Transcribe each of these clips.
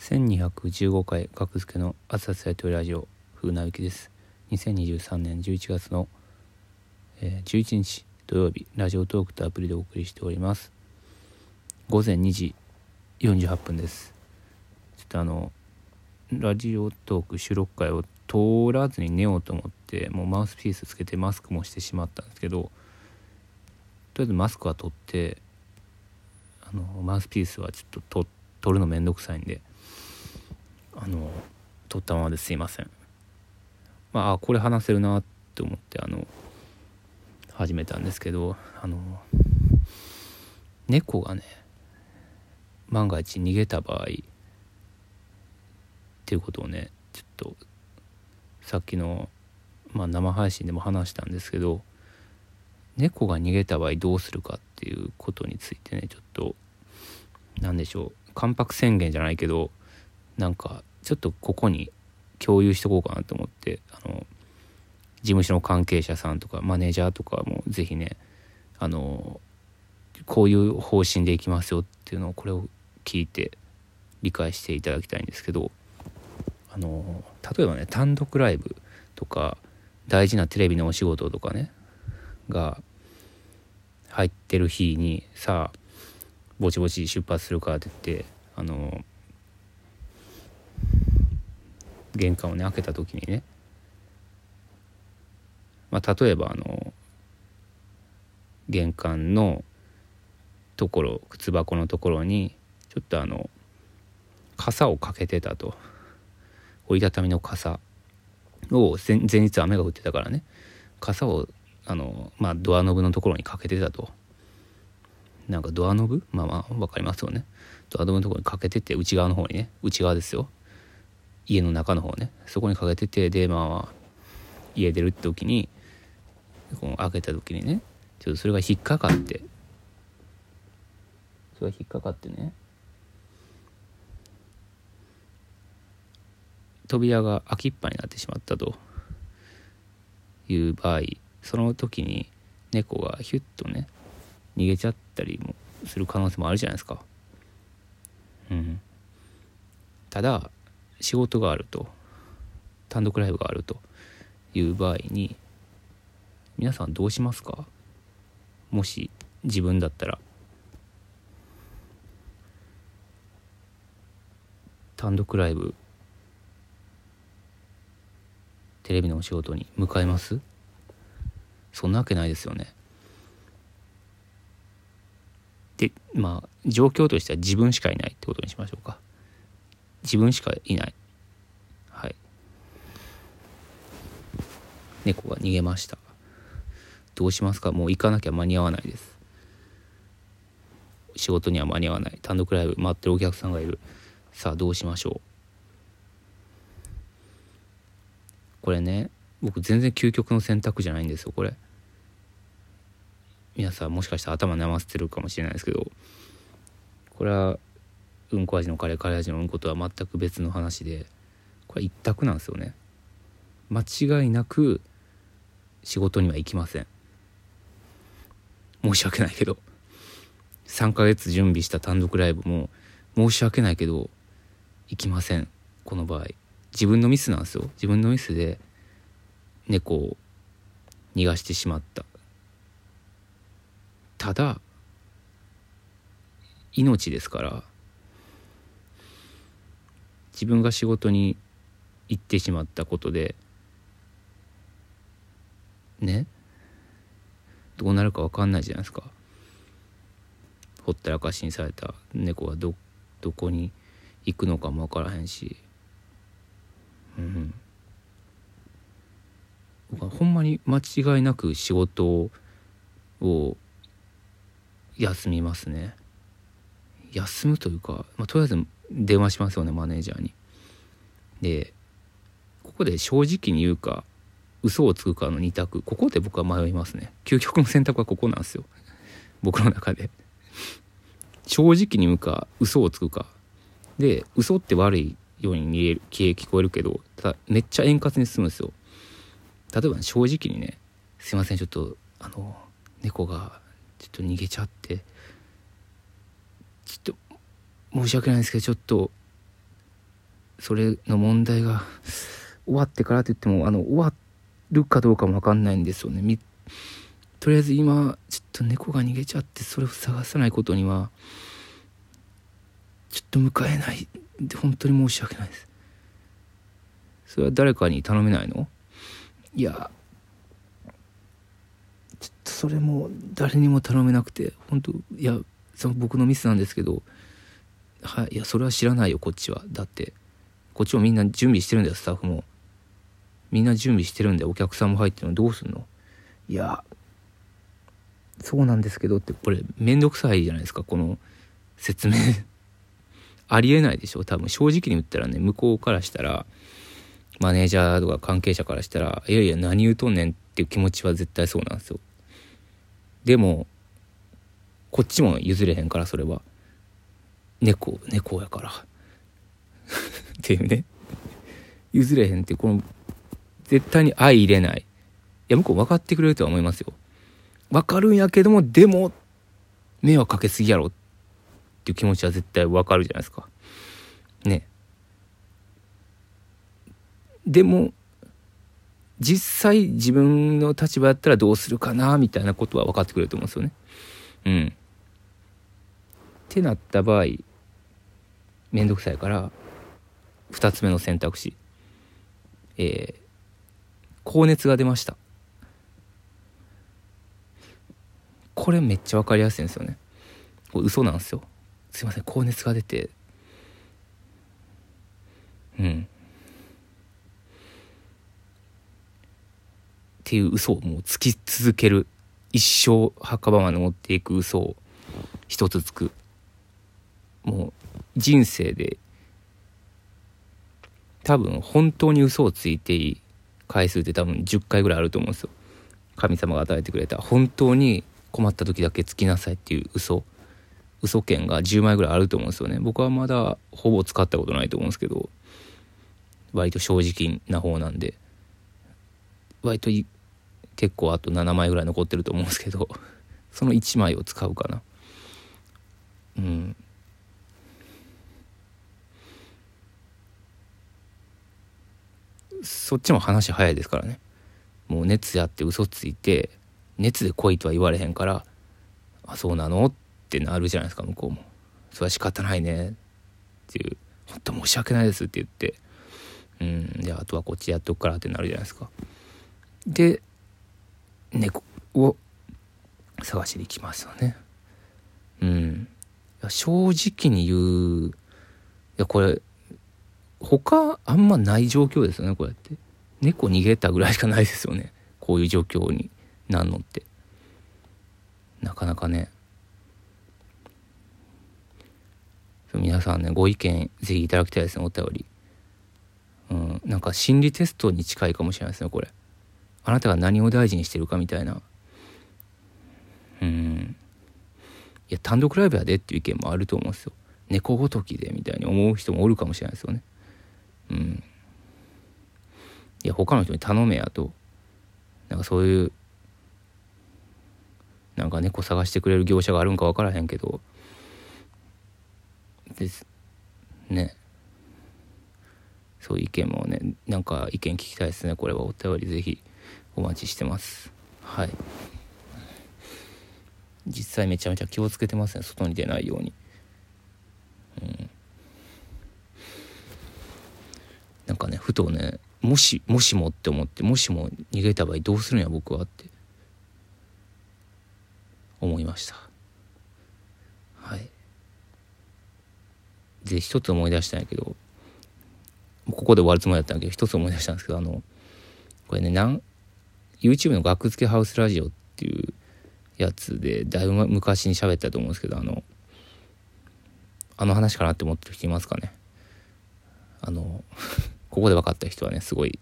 1215回格付けの熱々やとりラジオ風なゆきです。2023年11月の、えー、11日土曜日ラジオトークとアプリでお送りしております。午前2時48分です。ちょっとあのラジオトーク収録会を通らずに寝ようと思ってもうマウスピースつけてマスクもしてしまったんですけどとりあえずマスクは取ってあのマウスピースはちょっと取るのめんどくさいんであの取ったままですいません。まあこれ話せるなって思ってあの始めたんですけどあの猫がね万が一逃げた場合っていうことをねちょっとさっきの、まあ、生配信でも話したんですけど猫が逃げた場合どうするかっていうことについてねちょっと何でしょう。関白宣言じゃないけどなんかちょっとここに共有しとこうかなと思ってあの事務所の関係者さんとかマネージャーとかも是非ねあのこういう方針でいきますよっていうのをこれを聞いて理解していただきたいんですけどあの例えばね単独ライブとか大事なテレビのお仕事とかねが入ってる日にさあぼちぼち出発するかって言ってあの玄関をね開けた時にね、まあ、例えばあの玄関のところ靴箱のところにちょっとあの傘をかけてたと。折りたたみの傘。を前日雨が降ってたからね。傘をあの、まあ、ドアノブのところにかけてたと。なんかドアノブ？まあまあ分かりますよね。ドアノブのところにかけてて内側の方にね。内側ですよ。家の中の方ねそこにかけててでまあ家出るって時にこの開けた時にねちょっとそれが引っかかってそれが引っかかってね扉が開きっぱになってしまったという場合その時に猫がヒュッとね逃げちゃったりもする可能性もあるじゃないですか。うん、ただ仕事があると単独ライブがあるという場合に皆さんどうしますか？もし自分だったら単独ライブテレビのお仕事に向かいます？そんなわけないですよね。でまあ状況としては自分しかいないってことにしましょうか。自分しかいない。はい。猫が逃げました。どうしますか？もう行かなきゃ間に合わないです。仕事には間に合わない。単独ライブ待ってるお客さんがいる。さあどうしましょう？これね僕全然究極の選択じゃないんですよこれ皆さんもしかしたら頭悩ませてるかもしれないですけどこれはうんこ味のカレーカレー味のうんことは全く別の話でこれ一択なんですよね。間違いなく仕事には行きません。申し訳ないけど。3ヶ月準備した単独ライブも申し訳ないけど行きません。この場合。自分のミスなんですよ。自分のミスで猫を逃がしてしまった。ただ命ですから自分が仕事に行ってしまったことでね？どうなるか分かんないじゃないですか。ほったらかしにされた猫がどどこに行くのかも分からへんし。うん。僕はほんまに間違いなく仕事を休みますね。休むというか、まあ、とりあえず電話しますよねマネージャーに。でここで正直に言うか嘘をつくかの2択ここで僕は迷いますね。究極の選択はここなんですよ。僕の中で。正直に言うか嘘をつくか。で嘘って悪いように見える聞こえるけどただめっちゃ円滑に進むんですよ。例えば、正直にね「すいませんちょっとあの猫がちょっと逃げちゃってちょっと申し訳ないんですけどちょっとそれの問題が終わってからといってもあの終わるかどうかも分かんないんですよね。とりあえず今ちょっと猫が逃げちゃってそれを探さないことにはちょっと迎えない。で本当に申し訳ないです。それは誰かに頼めないの？いやちょっとそれも誰にも頼めなくて本当いやその僕のミスなんですけどはいいやそれは知らないよこっちは。だってこっちもみんな準備してるんだよスタッフも。みんな準備してるんでお客さんも入ってるの。どうすんの？いやそうなんですけどってこれめんどくさいじゃないですかこの説明。ありえないでしょ多分。正直に言ったらね向こうからしたらマネージャーとか関係者からしたらいやいや何言うとんねんっていう気持ちは絶対そうなんですよ。でもこっちも譲れへんからそれは。猫猫やから。っていうね。譲れへんってこの絶対に相入れない。いや向こう分かってくれるとは思いますよ。分かるんやけどもでも迷惑かけすぎやろっていう気持ちは絶対分かるじゃないですか。ね。でも実際自分の立場やったらどうするかなみたいなことは分かってくれると思うんですよね。うん。ってなった場合面倒くさいから2つ目の選択肢。えー、高熱が出ました。これめっちゃ分かりやすいんですよね。これ嘘なんですよ。すいません高熱が出て。うん。っていう嘘をもうつき続ける。一生墓場まで持っていく嘘を一つつく。もう人生で多分本当に嘘をついていい回数って多分10回ぐらいあると思うんですよ。神様が与えてくれた。本当に困った時だけつきなさいっていう嘘。嘘券が10枚ぐらいあると思うんですよね。僕はまだほぼ使ったことないと思うんですけど。割と正直な方なんで。割と結構あと7枚ぐらい残ってると思うんですけど。その1枚を使うかな。うん。そっちも話早いですからね。もう熱やって嘘ついて熱で来いとは言われへんから「あそうなの?」ってなるじゃないですか向こうも「それは仕方ないね」っていう「本当申し訳ないです」って言って「うん。じゃああとはこっちやっとくから」ってなるじゃないですか。で猫を探しに行きますよね。うん。正直に言う。いやこれ他あんまない状況ですよねこうやって。猫逃げたぐらいしかないですよね。こういう状況になんのって。なかなかね。皆さんねご意見ぜひいただきたいですねお便り。うんなんか心理テストに近いかもしれないですねこれ。あなたが何を大事にしてるかみたいな。うん。いや単独ライブやでっていう意見もあると思うんですよ。猫ごときでみたいに思う人もおるかもしれないですよね。うん。いや他の人に頼めやと。なんかそういうなんか猫探してくれる業者があるんか分からへんけど。です。ね。そういう意見もねなんか意見聞きたいですね。これはお便りぜひお待ちしてます。はい。実際めちゃめちゃ気をつけてますね。外に出ないように。うん。なんかねふとねもしもしもって思ってもしも逃げた場合どうするんや僕はって。思いました。はい。で一つ思い出したんやけどここで終わるつもりだったんやけど一つ思い出したんですけどあのこれねなん YouTube の「学付けハウスラジオ」っていうやつでだいぶ昔に喋ったと思うんですけどあのあの話かなって思ってる人いますかね？あのここで分かった人はねすごい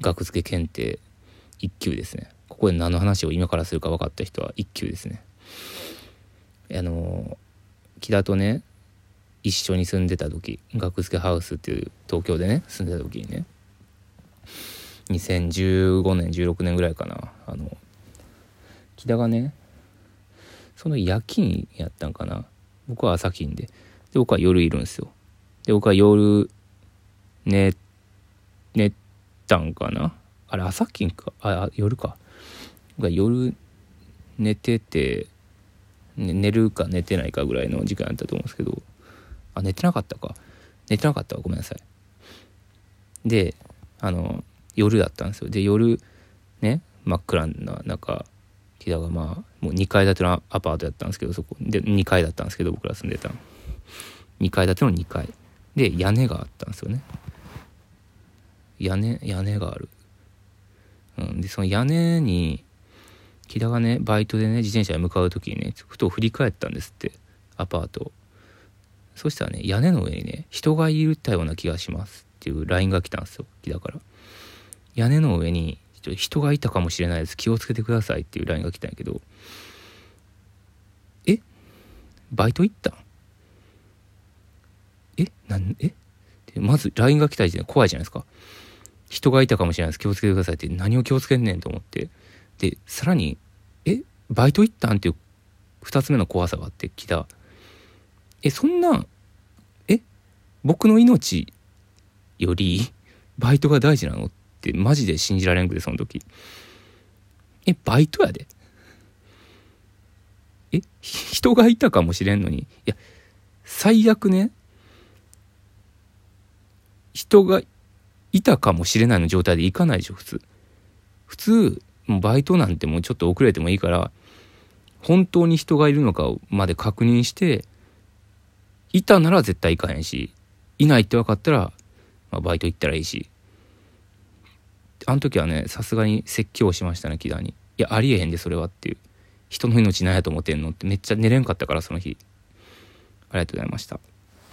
学付け検定1級ですね。ここで何の話を今からするか分かった人は1級ですね。あの木田とね一緒に住んでた時学付けハウスっていう東京でね住んでた時にね2015年16年ぐらいかなあの木田がねその夜勤やったんかな。僕は朝勤でで僕は夜いるんですよ。で僕は夜寝寝たんかな？あれ朝勤か？あ夜か。僕は夜寝てて、ね、寝るか寝てないかぐらいの時間だったと思うんですけど。あ寝てなかったか。寝てなかったわごめんなさい。であの夜だったんですよ。で夜ね真っ暗な中木田がまあもう2階建てのアパートやったんですけどそこ。で2階だったんですけど僕ら住んでたの。2階建ての2階。で屋根があったんですよね。屋根屋根がある、うん、でその屋根に木田がねバイトでね自転車で向かう時にねふと振り返ったんですって。アパートそしたらね屋根の上にね人がいるたような気がしますっていう LINE が来たんですよ木田から。屋根の上に人がいたかもしれないです。気をつけてくださいっていう LINE が来たんやけど。え？バイト行ったえ？なんえ？まず LINE が来た時点で怖いじゃないですか。人がいたかもしれないです。気をつけてくださいって。何を気をつけんねんと思って。でさらにえバイト行ったんっていう2つ目の怖さがあってきた。えそんなえ僕の命よりバイトが大事なのってマジで信じられんくてその時。えバイトやで。え人がいたかもしれんのに。いや最悪ね。人がいたかもしれないの状態で行かないでしょ普通。普通もうバイトなんてもうちょっと遅れてもいいから本当に人がいるのかまで確認していたなら絶対行かへんしいないって分かったら、まあ、バイト行ったらいいし。あの時はねさすがに説教しましたね木田に。いやありえへんでそれはっていう。人の命なんやと思ってんのってめっちゃ寝れんかったからその日。ありがとうございました。